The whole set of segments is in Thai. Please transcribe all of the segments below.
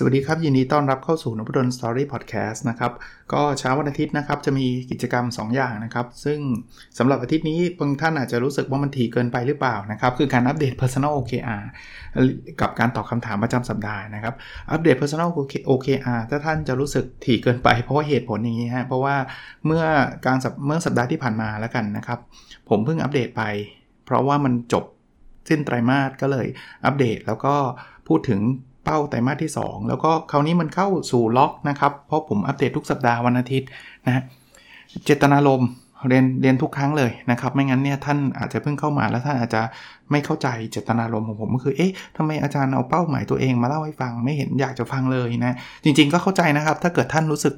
สวัสดีครับ ยินดีต้อนรับเข้าสู่นพดลสตอรี่พอดแคสต์นะครับ ก็เช้าวันอาทิตย์นะครับ จะมีกิจกรรม 2 อย่างนะครับ ซึ่งสำหรับอาทิตย์นี้บางท่านอาจจะรู้สึกว่ามันถี่เกินไปหรือเปล่านะครับ คือการอัปเดต Personal OKR กับการตอบคำถามประจำสัปดาห์นะครับ อัปเดต Personal OKR ถ้าท่านจะรู้สึกถี่เกินไป เพราะว่าเหตุผลอย่างนี้ฮะเพราะว่าเมื่อกลางเมื่อสัปดาห์ที่ผ่านมาแล้วกันนะครับ ผมเพิ่งอัปเดตไป เพราะว่ามันจบสิ้นไตรมาสก็เลยอัปเดตแล้วก็พูดถึง เป้าไตรมาสที่ 2 แล้วก็คราวนี้มันเข้าสู่ล็อกนะครับ เพราะผมอัปเดตทุกสัปดาห์วันอาทิตย์นะเจตนารมณ์เรียนเรียนทุกครั้งเลยนะครับ ไม่งั้นเนี่ยท่านอาจจะเพิ่งเข้ามาแล้วท่านอาจจะไม่เข้าใจเจตนารมณ์ของผมก็คือเอ๊ะทำไมอาจารย์เอาเป้าหมายตัวเองมาเล่าให้ฟังไม่เห็นอยากจะฟังเลยนะ จริง ๆ ก็เข้าใจนะครับ ถ้าเกิดท่านรู้สึก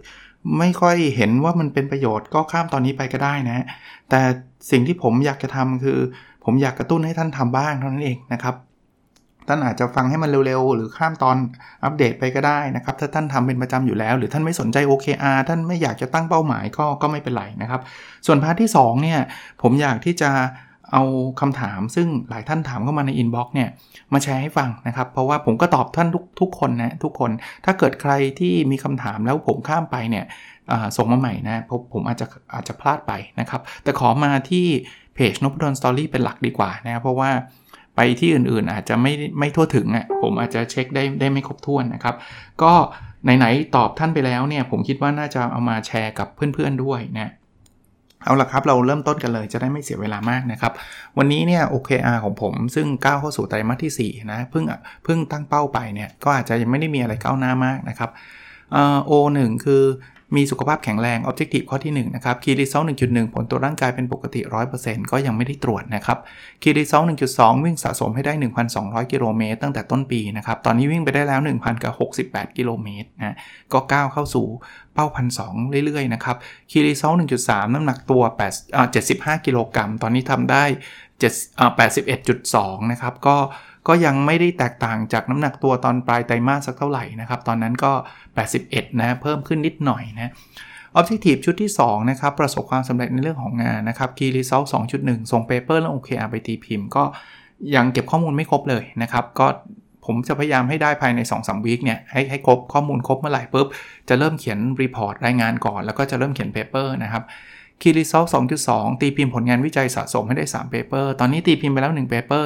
ไม่ค่อยเห็นว่ามันเป็นประโยชน์ก็ข้ามตอนนี้ไปก็ได้นะ แต่สิ่งที่ผมอยากจะทำคือ ผมอยากกระตุ้นให้ท่านทำบ้างเท่านั้นเองนะครับ ท่านอาจจะฟังให้มันเร็วๆ หรือข้ามตอนอัปเดตไปก็ได้นะครับ ถ้าท่านทำเป็นประจำอยู่แล้ว หรือท่านไม่สนใจ OKR ท่านไม่อยากจะตั้งเป้าหมายก็ก็ไม่เป็นไรนะครับ ส่วน part ที่2เนี่ยผมอยากที่จะเอาคำถามซึ่งหลายท่านถามเข้ามาใน inbox เนี่ยมาแชร์ให้ฟังนะครับ เพราะว่าผมก็ตอบท่านทุกทุกคนนะทุกคนถ้าเกิดใครที่มีคำถามแล้วผมข้ามไปเนี่ยส่งมาใหม่นะผมผมอาจจะอาจจะพลาดไปนะครับ แต่ขอมาที่เพจนพดล Story เป็นหลักดีกว่านะเพราะว่า ไปที่อื่นๆอาจจะไม่ไม่ทั่วถึงอะผมอาจจะเช็คได้ได้ไม่ครบถ้วนนะครับ ก็ไหนๆตอบท่านไปแล้วเนี่ยผมคิดว่าน่าจะเอามาแชร์กับเพื่อนๆด้วยนะเอาละครับ เราเริ่มต้นกันเลยจะได้ไม่เสียเวลามากนะครับ วันนี้เนี่ย OKR ของผมซึ่งก้าวเข้าสู่ไตรมาสที่ 4 นะเพิ่งเพิ่งตั้งเป้าไปเนี่ย ก็อาจจะยังไม่ได้มีอะไรก้าวหน้ามากนะครับโอหนึ่งคือ มีสุขภาพแข็งแรง Objective ข้อที่ 1 นะครับ Key Result 1.1 ผลตัวร่างกายเป็นปกติ 100%ก็ยังไม่ได้ตรวจนะครับ Key Result 1.2 วิ่งสะสมให้ได้ 1,200 กิโลเมตรตั้งแต่ต้นปีนะครับ ตอนนี้วิ่งไปได้แล้ว 1,068 กิโลเมตรนะ ก็ก้าวเข้าสู่เป้าพันสเรื่อยๆ นะครับ Key Result 1.3 น้ำหนักตัว8 75 กิโลกรัม ตอนนี้ทำได้81.2 นะครับ ก็ ก็ยังไม่ได้แตกต่างจากน้ำหนักตัวตอนปลายไตรมาสสักเท่าไหร่นะครับ ตอนนั้นก็ 81 นะเพิ่มขึ้นนิดหน่อยนะ Objective ชุดที่ 2 นะครับ ประสบความสำเร็จในเรื่องของงานนะครับ Key Result 2.1 ส่ง paper และ OKR ไปตีพิมพ์ ก็ยังเก็บข้อมูลไม่ครบเลยนะครับ ก็ผมจะพยายามให้ได้ภายใน2-3 week เนี่ยให้ให้ครบข้อมูลครบเมื่อไหร่ปุ๊บ จะเริ่มเขียน report รายงานก่อน แล้วก็จะเริ่มเขียน paper นะครับ Key Result 2.2 ตีพิมพ์ผลงานวิจัยสะสมให้ได้ 3 paper ตอนนี้ตีพิมพ์ไปแล้ว 1 paper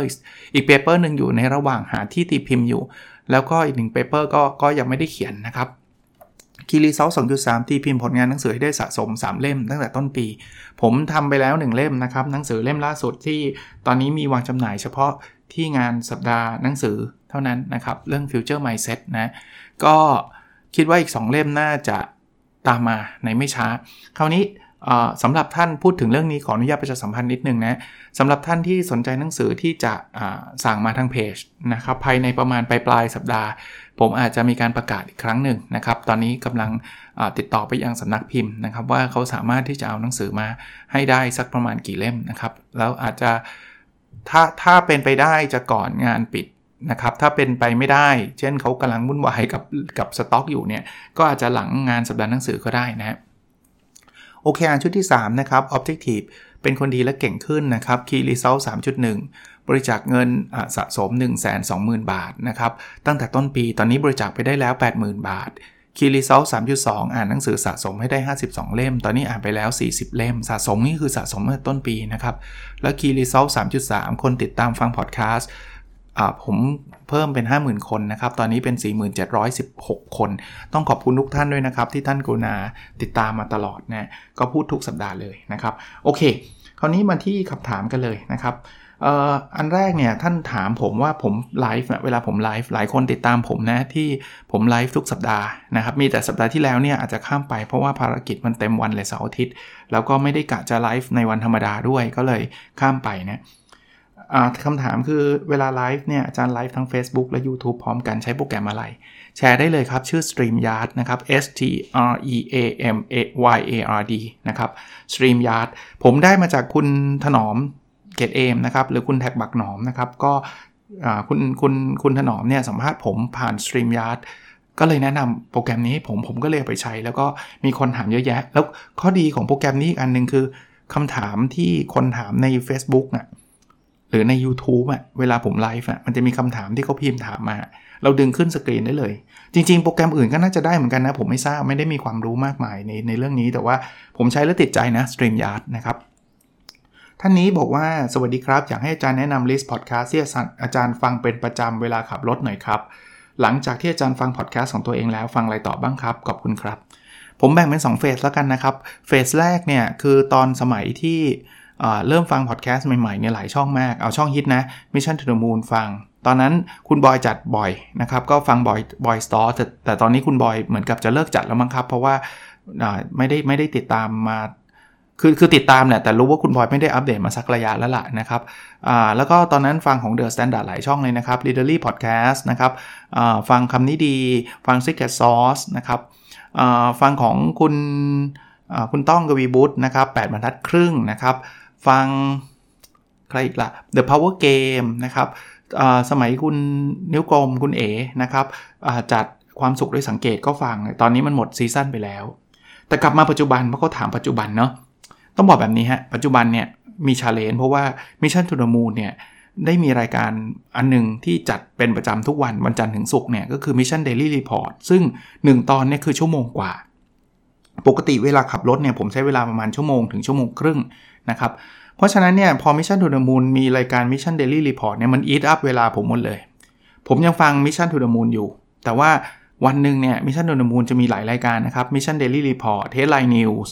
อีก paper หนึ่งอยู่ในระหว่างหาที่ตีพิมพ์อยู่ แล้วก็อีก 1 paper ก็ก็ยังไม่ได้เขียนนะครับ Key Result 2.3 ตีพิมพ์ผลงานหนังสือให้ได้สะสม 3 เล่มตั้งแต่ต้นปี ผมทำไปแล้ว 1 เล่มนะครับ หนังสือเล่มล่าสุดที่ตอนนี้มีวางจำหน่ายเฉพาะที่งานสัปดาห์หนังสือเท่านั้นนะครับ เรื่อง Future Mindset นะ ก็คิดว่าอีก 2 เล่มน่าจะตามมาในไม่ช้า คราวนี้ สำหรับท่านพูดถึงเรื่องนี้ขออนุญาตประชาสัมพันธ์นิดนึงนะสำหรับท่านที่สนใจหนังสือที่จะสั่งมาทางเพจนะครับภายในประมาณปลายปลายสัปดาห์ ผมอาจจะมีการประกาศอีกครั้งหนึ่งนะครับ ตอนนี้กำลังติดต่อไปยังสำนักพิมพ์นะครับ ว่าเขาสามารถที่จะเอาหนังสือมาให้ได้สักประมาณกี่เล่มนะครับ แล้วอาจจะถ้าถ้าเป็นไปได้จะก่อนงานปิดนะครับถ้าเป็นไปไม่ได้ เช่นเขากำลังวุ่นวายกับกับสต็อกอยู่เนี่ยก็อาจจะหลังงานสัปดาห์หนังสือก็ได้นะครับ โอเคอันชุดที่ 3 นะครับ Objective เป็นคนดีและเก่งขึ้นนะครับ Key Result 3.1 บริจาคเงินสะสม 120,000 บาทนะครับ ตั้งแต่ต้นปีตอนนี้บริจาคไปได้แล้ว 80,000 บาท Key Result 3.2 อ่านหนังสือสะสมให้ได้ 52 เล่ม ตอนนี้อ่านไปแล้ว 40 เล่ม สะสมนี่คือสะสมเมื่อต้นปีนะครับ แล้ว Key Result 3.3 คนติดตามฟังพอดแคสต์ ผมเพิ่มเป็น 50,000 คนนะครับ ตอนนี้เป็น 4716 คน ต้องขอบคุณทุกท่านด้วยนะครับ ที่ท่านกรุณาติดตามมาตลอดนะ ก็พูดทุกสัปดาห์เลยนะครับ โอเค คราวนี้มาที่คำถามกันเลยนะครับอันแรกเนี่ยท่านถามผมว่าผมไลฟ์เวลาผมไลฟ์หลายคนติดตามผมนะที่ผมไลฟ์ทุกสัปดาห์นะครับมีแต่สัปดาห์ที่แล้วเนี่ยอาจจะข้ามไปเพราะว่าภารกิจมันเต็มวันเลยเสาร์อาทิตย์ แล้วก็ไม่ได้กะจะไลฟ์ในวันธรรมดาด้วยก็เลยข้ามไปนะ คำถามคือเวลาไลฟ์เนี่ยอาจารย์ไลฟ์ทั้ง Facebook และ YouTube พร้อมกันใช้โปรแกรมอะไร แชร์ได้เลยครับ ชื่อ StreamYard นะครับ S T R E A M A Y A R D นะครับ StreamYard ผมได้มาจากคุณถนอมเกตุเอมนะครับหรือคุณ TaxBugnoms นะครับ ก็คุณคุณคุณถนอมเนี่ยสัมภาษณ์ผมผ่าน StreamYard ก็เลยแนะนำโปรแกรมนี้ให้ผมผมก็เลยไปใช้ แล้วก็มีคนถามเยอะแยะ แล้วข้อดีของโปรแกรมนี้อีกอันหนึ่งคือคำถามที่คนถามใน Facebook น่ะ หรือใน YouTube อะเวลาผมไลฟ์อะมันจะมีคำถามที่เขาพิมพ์ถามมา เราดึงขึ้นสกรีนได้เลย จริง ๆ โปรแกรมอื่นก็น่าจะได้เหมือนกันนะ ผมไม่ทราบไม่ได้มีความรู้มากมายในในเรื่องนี้ แต่ว่าผมใช้แล้วติดใจนะ StreamYard นะครับท่านนี้บอกว่าสวัสดีครับ อยากให้อาจารย์แนะนำ list พอดแคสต์ที่อาจารย์ฟังเป็นประจำเวลาขับรถหน่อยครับ หลังจากที่อาจารย์ฟังพอดแคสต์ของตัวเองแล้วฟังอะไรต่อบ้างครับขอบคุณครับ ผมแบ่งเป็น2 phase แล้วกันนะครับ phase แรกเนี่ยคือตอนสมัยที่ เริ่มฟังพอดแคสต์ใหม่ๆเนี่ยหลายช่องมาก เอาช่องฮิตนะ Mission to the Moon ฟัง ตอนนั้นคุณบอยจัดบ่อยนะครับ ก็ฟังบอย Boy's Story แต่แต่ตอนนี้คุณบอยเหมือนกับจะเลิกจัดแล้วมั้งครับ เพราะว่าไม่ได้ไม่ได้ติดตามมาคือคือติดตามแหละแต่รู้ว่าคุณบอยไม่ได้อัปเดตมาสักระยะแล้วล่ะนะครับอ่าแล้วก็ตอนนั้นฟังของ The Standard หลายช่องเลยนะครับ Literally Podcast นะครับอ่าฟังคำนี้ดี ฟัง Secret Sauce นะครับอ่าฟังของคุณคุณต้องกวีบุตรนะครับ8บรรทัดครึ่งนะครับ ฟังใครอีกละ The Power Game นะครับสมัยคุณนิ้วกลมคุณเอ๋นะครับจัดความสุขด้วยสังเกตก็ฟัง ตอนนี้มันหมด season ไปแล้ว แต่กลับมาปัจจุบันเพราะเขาถามปัจจุบันเนาะต้องบอกแบบนี้ฮะ ปัจจุบันเนี่ยมี challenge เพราะว่า Mission to the Moon เนี่ยได้มีรายการอันหนึ่งที่จัดเป็นประจำทุกวันวันจันทร์ถึงศุกร์เนี่ยก็คือ Mission Daily Report ซึ่ง 1 ตอนเนี่ยคือชั่วโมงกว่า ปกติเวลาขับรถเนี่ยผมใช้เวลาประมาณชั่วโมงถึงชั่วโมงครึ่ง นะครับ เพราะฉะนั้นเนี่ยพอ Mission to the Moon มีรายการ Mission Daily Report เนี่ยมัน eat up เวลาผมหมดเลย ผมยังฟัง Mission to the Moon อยู่ แต่ว่าวันหนึ่งเนี่ย Mission to the Moon จะมีหลายรายการนะครับ Mission Daily Report Headline News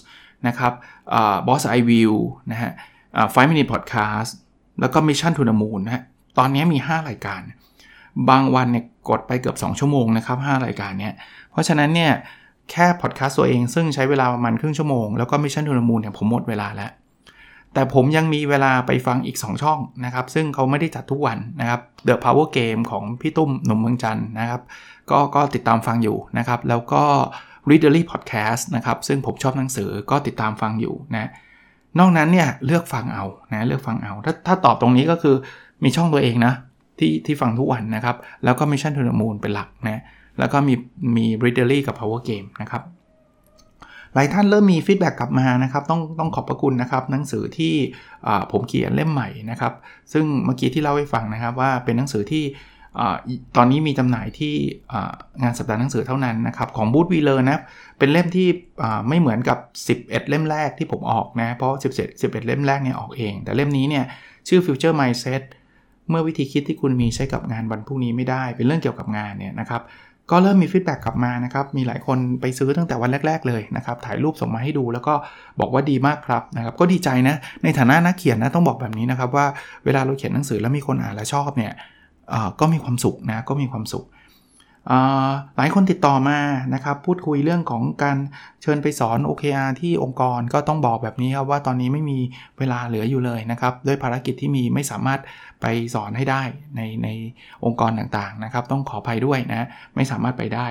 นะครับ Bird's Eye View นะฮะ Five Minutes Podcast แล้วก็ Mission to the Moon นะฮะตอนนี้มี 5 รายการ บางวันเนี่ยกดไปเกือบ 2 ชั่วโมงนะครับ 5 รายการเนี้ยเพราะฉะนั้นเนี่ย แค่พอดแคสต์ตัวเองซึ่งใช้เวลาประมาณครึ่งชั่วโมง แล้วก็ Mission to the Moon เนี่ยผมหมดเวลาแล้ว แต่ผมยังมีเวลาไปฟังอีก 2 ช่องนะครับ ซึ่งเขาไม่ได้จัดทุกวันนะครับ The Power Game ของพี่ตุ้มหนุ่มเมืองจันนะครับ ก็ก็ติดตามฟังอยู่นะครับ แล้วก็ Readerly Podcast นะครับ ซึ่งผมชอบหนังสือก็ติดตามฟังอยู่นะนอกนั้นเนี่ยเลือกฟังเอานะเลือกฟังเอาถ้าถ้าตอบตรงนี้ก็คือมีช่องตัวเองนะที่ที่ฟังทุกวันนะครับ แล้วก็ Mission to the Moon เป็นหลักนะแล้วก็มีมี Readerly กับ Power Game นะครับ หลายท่านเริ่มมีฟีดแบ็กกลับมานะครับต้องต้องขอบพระคุณนะครับหนังสือที่ผมเขียนเล่มใหม่นะครับซึ่งเมื่อกี้ที่เล่าให้ฟังนะครับว่าเป็นหนังสือที่ตอนนี้มีจำหน่ายที่งานสัปดาห์หนังสือเท่านั้นนะครับของบูธ WeLearn นะเป็นเล่มที่ไม่เหมือนกับ 11 เล่มแรกที่ผมออกนะเพราะ11 11 เล่มแรกเนี่ยออกเอง แต่เล่มนี้เนี่ยชื่อ Future Mindset เมื่อวิธีคิดที่คุณมีใช้กับงานวันพรุ่งนี้ไม่ได้ เป็นเรื่องเกี่ยวกับงานเนี่ยนะครับ ก็เริ่มมี feedback กลับมานะครับ มีหลายคนไปซื้อตั้งแต่วันแรก ๆ เลยนะครับ ถ่ายรูปส่งมาให้ดูแล้วก็บอกว่าดีมากครับนะครับ ก็ดีใจนะ ในฐานะนักเขียนนะต้องบอกแบบนี้นะครับว่าเวลาเราเขียนหนังสือแล้วมีคนอ่านและชอบเนี่ยก็มีความสุขนะ ก็มีความสุข หลายคนติดต่อมานะครับพูดคุยเรื่องของการเชิญไปสอน OKR ที่องค์กรก็ต้องบอกแบบนี้ครับว่าตอนนี้ไม่มีเวลาเหลืออยู่เลยนะครับด้วยภารกิจที่มีไม่สามารถไปสอนให้ได้ในในองค์กรต่างๆนะครับต้องขออภัยด้วยนะไม่สามารถไปได้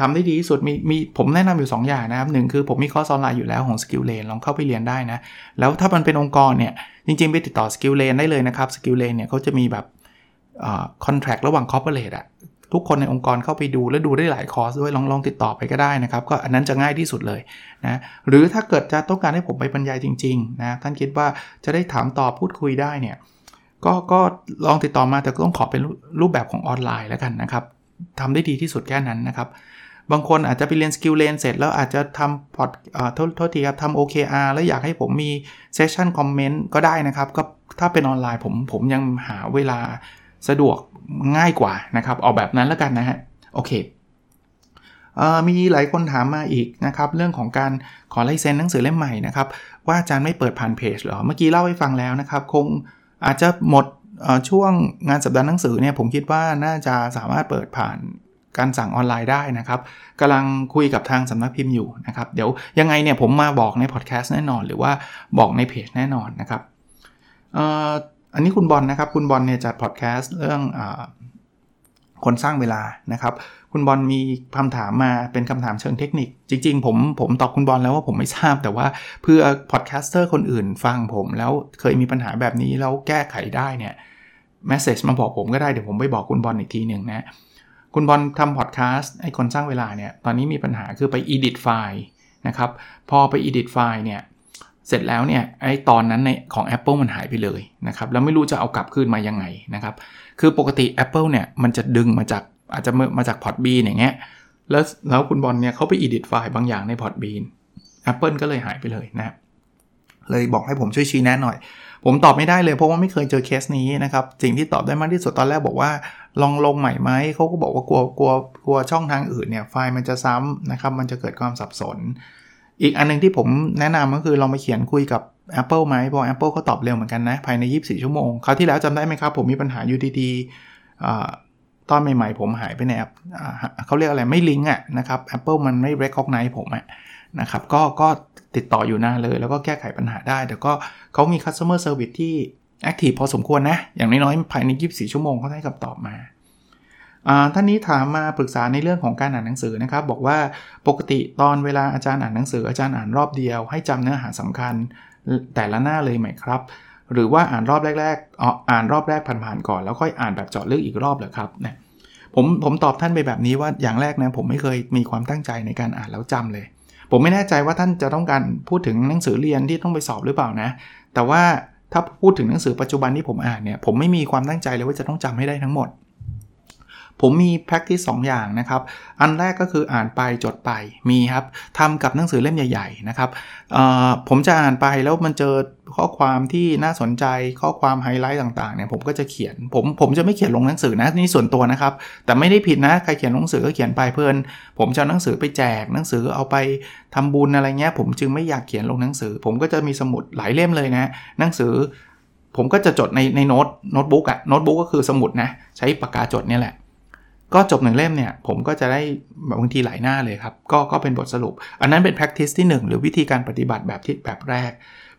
ทำได้ดีที่สุดมีมีผมแนะนำอยู่ 2 อย่างนะครับหนึ่งคือผมมีคอร์สออนไลน์อยู่แล้วของ Skill Lane ลองเข้าไปเรียนได้นะแล้วถ้ามันเป็นองค์กรเนี่ยจริงๆไปติดต่อ Skill Lane ได้เลยนะครับ Skill Lane เนี่ยเขาจะมีแบบคอนแท c t ระหว่าง corporate อะ ทุกคนในองค์กรเข้าไปดูและดูได้หลายคอร์สด้วยลองลองติดต่อไปก็ได้นะครับ ก็อันนั้นจะง่ายที่สุดเลยนะหรือถ้าเกิดจะต้องการให้ผมไปบรรยายจริงๆนะท่านคิดว่าจะได้ถามตอบพูดคุยได้เนี่ยก็ก็ลองติดต่อมาแต่ก็ต้องขอเป็นรูปแบบของออนไลน์แล้วกันนะครับทำได้ดีที่สุดแค่นั้นนะครับบางคนอาจจะไปเรียน SkillLane เสร็จแล้วอาจจะทำพอดโทษโทษทีครับทำ OKR แล้วอยากให้ผมมี session comment ก็ได้นะครับ ก็ถ้าเป็นออนไลน์ผมผมยังหาเวลาสะดวก ง่ายกว่านะครับเอาแบบนั้นแล้วกันนะฮะโอเคมีหลายคนถามมาอีกนะครับ เรื่องของการขอลายเซ็นหนังสือเล่มใหม่นะครับ ว่าอาจารย์ไม่เปิดผ่านเพจหรอ เมื่อกี้เล่าให้ฟังแล้วนะครับ คงอาจจะหมดช่วงงานสัปดาห์หนังสือเนี่ยผมคิดว่าน่าจะสามารถเปิดผ่านการสั่งออนไลน์ได้นะครับกำลังคุยกับทางสำนักพิมพ์อยู่นะครับ เดี๋ยวยังไงเนี่ยผมมาบอกในพอดแคสต์แน่นอน หรือว่าบอกในเพจแน่นอนนะครับ อันนี้คุณบอลนนะครับ คุณบอลเนี่ยจัดพอดแคสต์เรื่องอคนสร้างเวลานะครับ คุณบอลมีคำถามมาเป็นคำถามเชิงเทคนิค จริง ๆ ผมผมตอบคุณบอลแล้วว่าผมไม่ทราบแต่ว่าเพื่อ podcaster คนอื่นฟังผมแล้วเคยมีปัญหาแบบนี้แล้วแก้ไขได้เนี่ย message มาบอกผมก็ได้เดี๋ยวผมไปบอกคุณบอลอีกทีหนึ่งนะ คุณบอลทำพอดแคสต์ไอ้คนสร้างเวลาเนี่ยตอนนี้มีปัญหาคือไป edit ไฟล์นะครับ พอไป edit ไฟล์เนี่ย เสร็จแล้วเนี่ยไอ้ตอนนั้นในของ Apple มันหายไปเลยนะครับแล้วไม่รู้จะเอากลับคืนมายังไงนะครับคือปกติ Apple เนี่ยมันจะดึงมาจากอาจจะมาจาก Podbean อย่างเงี้ยแล้วแล้วคุณบอลเนี่ยเขาไป edit ไฟล์บางอย่างใน Podbean Apple ก็เลยหายไปเลยนะเลยบอกให้ผมช่วยชี้แนะหน่อย ผมตอบไม่ได้เลยเพราะว่าไม่เคยเจอเคสนี้นะครับสิ่งที่ตอบได้มากที่สุดตอนแรกบอกว่า ลองลงใหม่ไหมเขาก็บอกว่ากลัวกลัวกลัวช่องทางอื่นเนี่ยไฟล์มันจะซ้ำนะครับมันจะเกิดความสับสน อีกอันนึงที่ผมแนะนำก็คือลองไปเขียนคุยกับ Apple ไหมเพราะ Apple ก็ตอบเร็วเหมือนกันนะ ภายใน 24 ชั่วโมงคราวที่แล้วจำได้ไหมครับ ผมมีปัญหาอยู่ดีๆตอนใหม่ๆ ผมหายไปในแอปเขาเรียกอะไรไม่ลิงก์อะนะครับ Apple มันไม่ recognize ผมอะนะครับก็ก็ติดต่ออยู่นานเลย แล้วก็แก้ไขปัญหาได้ แต่ก็เขามี customer service ที่ active พอสมควรนะ อย่างน้อยๆภายใน 24 ชั่วโมงเขาให้คำตอบมา ท่านนี้ถามมาปรึกษาในเรื่องของการอ่านหนังสือนะครับ บอกว่าปกติตอนเวลาอาจารย์อ่านหนังสืออาจารย์อ่านรอบเดียว ให้จำเนื้อหาสำคัญแต่ละหน้าเลยไหมครับ หรือว่าอ่านรอบแรกๆอ่านรอบแรกผ่านๆก่อน แล้วค่อยอ่านแบบเจาะลึกอีกรอบเหรอครับเนี่ยผมผมตอบท่านไปแบบนี้ว่าอย่างแรกนะผมไม่เคยมีความตั้งใจในการอ่านแล้วจำเลย ผมไม่แน่ใจว่าท่านจะต้องการพูดถึงหนังสือเรียนที่ต้องไปสอบหรือเปล่านะ แต่ว่าถ้าพูดถึงหนังสือปัจจุบันที่ผมอ่านเนี่ยผมไม่มีความตั้งใจเลยว่าจะต้องจำให้ได้ทั้งหมด ผมมี practice 2 อย่างนะครับ อันแรกก็คืออ่านไปจดไปมีครับทำกับหนังสือเล่มใหญ่ๆนะครับผมจะอ่านไปแล้วมันเจอข้อความที่น่าสนใจข้อความไฮไลท์ต่างๆเนี่ยผมก็จะเขียนผมผมจะไม่เขียนลงหนังสือนะนี่ส่วนตัวนะครับ แต่ไม่ได้ผิดนะใครเขียนหนังสือก็เขียนไปเพื่อนผมจะหนังสือไปแจกหนังสือเอาไปทำบุญอะไรเงี้ยผมจึงไม่อยากเขียนลงหนังสือ ผมก็จะมีสมุดหลายเล่มเลยนะหนังสือ ผมก็จะจดในใน note notebook อะโน้ตบุ๊กก็คือสมุดนะใช้ปากกาจดเนี่ยแหละ ก็จบหนึ่งเล่มเนี่ยผมก็จะได้บางทีหลายหน้าเลยครับ ก็ก็เป็นบทสรุป อันนั้นเป็น practice ที่ 1 หรือวิธีการปฏิบัติแบบที่แบบแรก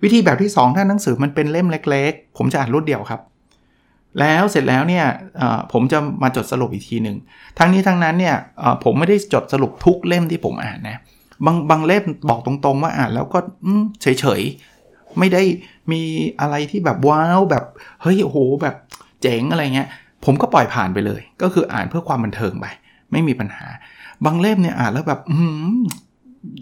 วิธีแบบที่ 2 ถ้าหนังสือมันเป็นเล่มเล็ก ๆ ผมจะอ่านรวดเดียวครับ แล้วเสร็จแล้วเนี่ยผมจะมาจดสรุปอีกทีหนึ่งทั้งนี้ทั้งนั้นเนี่ยผมไม่ได้จดสรุปทุกเล่มที่ผมอ่านนะบางบางเล่มบอกตรงๆว่าอ่านแล้วก็เฉยๆไม่ได้มีอะไรที่แบบว้าวแบบเฮ้ยโอ้โหแบบเจ๋งอะไรเงี้ย ผมก็ปล่อยผ่านไปเลย ก็คืออ่านเพื่อความบันเทิงไป ไม่มีปัญหา บางเล่มเนี่ยอ่านแล้วแบบอื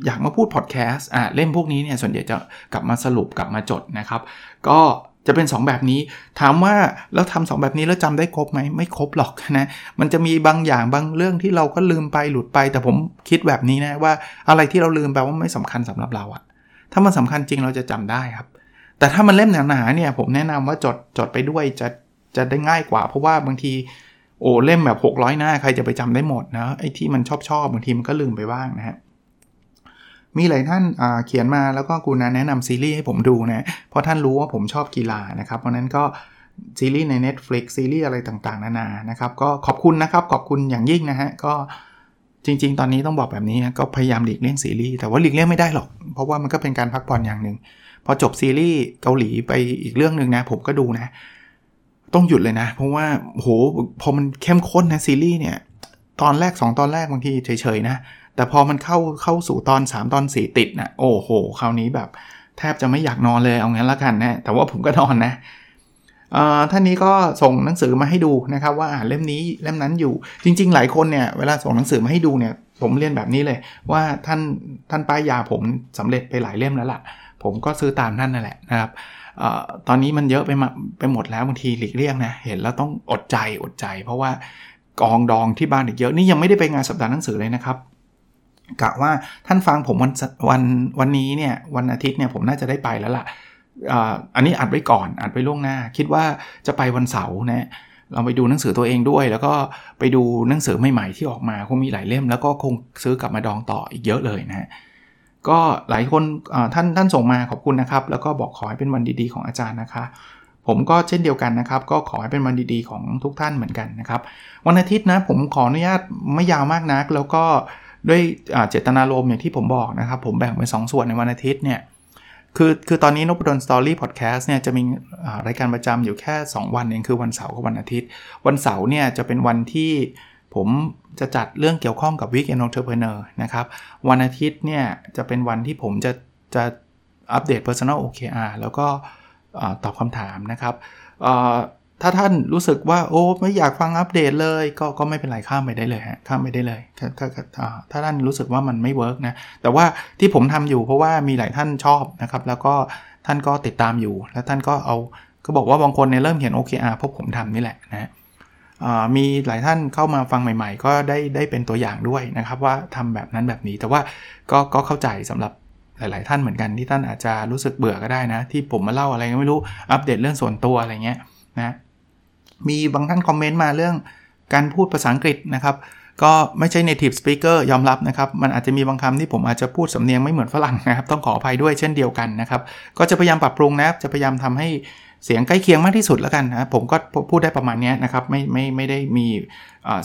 อยากมาพูดพอดแคสต์อ่าเล่มพวกนี้เนี่ยส่วนใหญ่จะกลับมาสรุปกลับมาจดนะครับ ก็จะเป็น 2 แบบนี้ ถามว่าแล้วทำสองแบบนี้แล้วจำได้ครบไหมไม่ครบหรอกนะ มันจะมีบางอย่างบางเรื่องที่เราก็ลืมไปหลุดไป แต่ผมคิดแบบนี้นะว่าอะไรที่เราลืมแปลว่าไม่สำคัญสำหรับเราอะถ้ามันสำคัญจริงเราจะจำได้ครับ แต่ถ้ามันเล่มหนาๆเนี่ยผมแนะนำว่าจดจดไปด้วยจะ จะได้ง่ายกว่า เพราะว่าบางทีโอ้เล่มแบบ600 หน้าใครจะไปจำได้หมดนะไอ้ที่มันชอบชอบบางทีมันก็ลืมไปบ้างนะฮะมีหลายท่านเขียนมาแล้วก็กูนะแนะนำซีรีส์ให้ผมดูนะเพราะท่านรู้ว่าผมชอบกีฬานะครับเพราะนั้นก็ซีรีส์ใน Netflix ซีรีส์อะไรต่างๆ นานานะครับก็ขอบคุณนะครับขอบคุณอย่างยิ่งนะฮะก็จริง ๆ ตอนนี้ต้องบอกแบบนี้ก็พยายามหลีกเลี่ยงซีรีส์แต่ว่าหลีกเลี่ยงไม่ได้หรอก เพราะว่ามันก็เป็นการพักผ่อนอย่างหนึ่งพอจบซีรีส์เกาหลีไปอีกเรื่องหนึ่งนะผมก็ดูนะ ต้องหยุดเลยนะ เพราะว่าโหพอมันเข้มข้นนะซีรีส์เนี่ย ตอนแรก 2 ตอนแรกบางทีเฉยๆนะ แต่พอมันเข้าเข้าสู่ตอน 3 ตอน 4 ติดนะโอ้โหคราวนี้แบบแทบจะไม่อยากนอนเลยเอางั้นละกันนะ แต่ว่าผมก็นอนนะท่านนี้ก็ส่งหนังสือมาให้ดูนะครับว่าอ่านเล่มนี้เล่มนั้นอยู่จริง ๆ หลายคนเนี่ยเวลาส่งหนังสือมาให้ดูเนี่ยผมเรียนแบบนี้เลยว่าท่านท่านป้ายยาผมสำเร็จไปหลายเล่มแล้วล่ะ ผมก็ซื้อตามท่านนั่นแหละนะครับ ตอนนี้มันเยอะไปมาไปหมดแล้วบางทีหลีกเลี่ยงนะเห็นแล้วต้องอดใจอดใจ เพราะว่ากองดองที่บ้านอีกเยอะนี่ยังไม่ได้ไปงานสัปดาห์หนังสือเลยนะครับกะว่าท่านฟังผมวันวันวันนี้เนี่ยวันอาทิตย์เนี่ยผมน่าจะได้ไปแล้วล่ะอันนี้อัดไว้ก่อนอัดไว้ล่วงหน้า คิดว่าจะไปวันเสาร์นะเราไปดูหนังสือตัวเองด้วย แล้วก็ไปดูหนังสือใหม่ๆที่ออกมาคงมีหลายเล่ม แล้วก็คงซื้อกลับมาดองต่ออีกเยอะเลยนะ ก็หลายคนท่านท่านส่งมาขอบคุณนะครับ แล้วก็บอกขอให้เป็นวันดีๆของอาจารย์นะคะ ผมก็เช่นเดียวกันนะครับ ก็ขอให้เป็นวันดีๆของทุกท่านเหมือนกันนะครับ วันอาทิตย์นะผมขออนุญาตไม่ยาวมากนัก แล้วก็ด้วยเจตนารมณ์อย่างที่ผมบอกนะครับ ผมแบ่งเป็นสส่วนในวันอาทิตย์เนี่ยคือคือตอนนี้นบดลสตอรี่พอดแคสต์เนี่ยจะมีรายการประจำอยู่แค่ 2 วันเองคือวันเสาร์กับวันอาทิตย์ วันเสาร์เนี่ยจะเป็นวันที่ ผมจะจัดเรื่องเกี่ยวข้องกับ Weekend Entrepreneur นะครับ วันอาทิตย์เนี่ยจะเป็นวันที่ผมจะจะอัปเดต Personal OKR แล้วก็ตอบคำถามนะครับถ้าท่านรู้สึกว่าโอ้ไม่อยากฟังอัปเดตเลย ก็ก็ไม่เป็นไรข้ามไปได้เลยฮะข้ามไปได้เลยถ้าถ้าถ้าท่านรู้สึกว่ามันไม่ work นะแต่ว่าที่ผมทำอยู่เพราะว่ามีหลายท่านชอบนะครับ แล้วก็ท่านก็ติดตามอยู่ แล้วท่านก็เอาก็บอกว่าบางคนเนี่ยเริ่มเห็น OKR เพราะผมทำนี่แหละนะ มีหลายท่านเข้ามาฟังใหม่ ๆ ก็ได้ได้เป็นตัวอย่างด้วยนะครับ ว่าทำแบบนั้นแบบนี้แต่ว่าก็ก็เข้าใจสำหรับหลาย ๆ ท่านเหมือนกันที่ท่านอาจจะรู้สึกเบื่อก็ได้นะ ที่ผมมาเล่าอะไรก็ไม่รู้อัปเดตเรื่องส่วนตัวอะไรเงี้ยนะมีบางท่านคอมเมนต์มาเรื่องการพูดภาษาอังกฤษนะครับก็ไม่ใช่ native speaker ยอมรับนะครับ มันอาจจะมีบางคำที่ผมอาจจะพูดสำเนียงไม่เหมือนฝรั่งนะครับ ต้องขออภัยด้วยเช่นเดียวกันนะครับ ก็จะพยายามปรับปรุงนะ จะพยายามทำให้ เสียงใกล้เคียงมากที่สุดแล้วกันนะผมก็พูดได้ประมาณนี้นะครับไม่ไม่ไม่ได้มี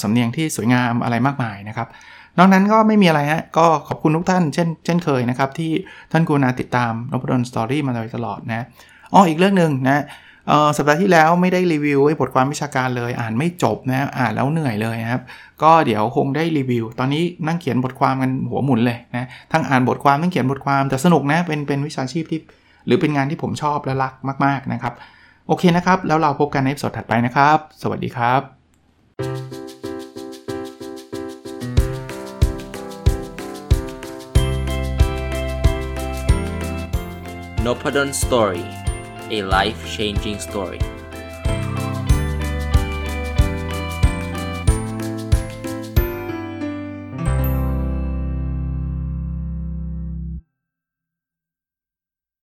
สำเนียงที่สวยงามอะไรมากมายนะครับนอกนั้นก็ไม่มีอะไรฮะก็ขอบคุณทุกท่านเช่นเช่นเคยนะครับ ที่ท่านกูนาติดตามนพดลสตอรี่มาโดยตลอดนะอ๋ออีกเรื่องหนึ่งนะสัปดาห์ที่แล้วไม่ได้รีวิวบทความวิชาการเลย อ่านไม่จบนะอ่านแล้วเหนื่อยเลยครับ ก็เดี๋ยวคงได้รีวิว ตอนนี้นั่งเขียนบทความกันหัวหมุนเลยนะทั้งอ่านบทความทั้งเขียนบทความแต่สนุกนะเป็นเป็นวิชาชีพที่ หรือเป็นงานที่ผมชอบและรักมาก ๆ นะครับ โอเคนะครับ แล้วเราพบกันในสดถัดไปนะครับ สวัสดีครับ n o p a d o n Story a life changing story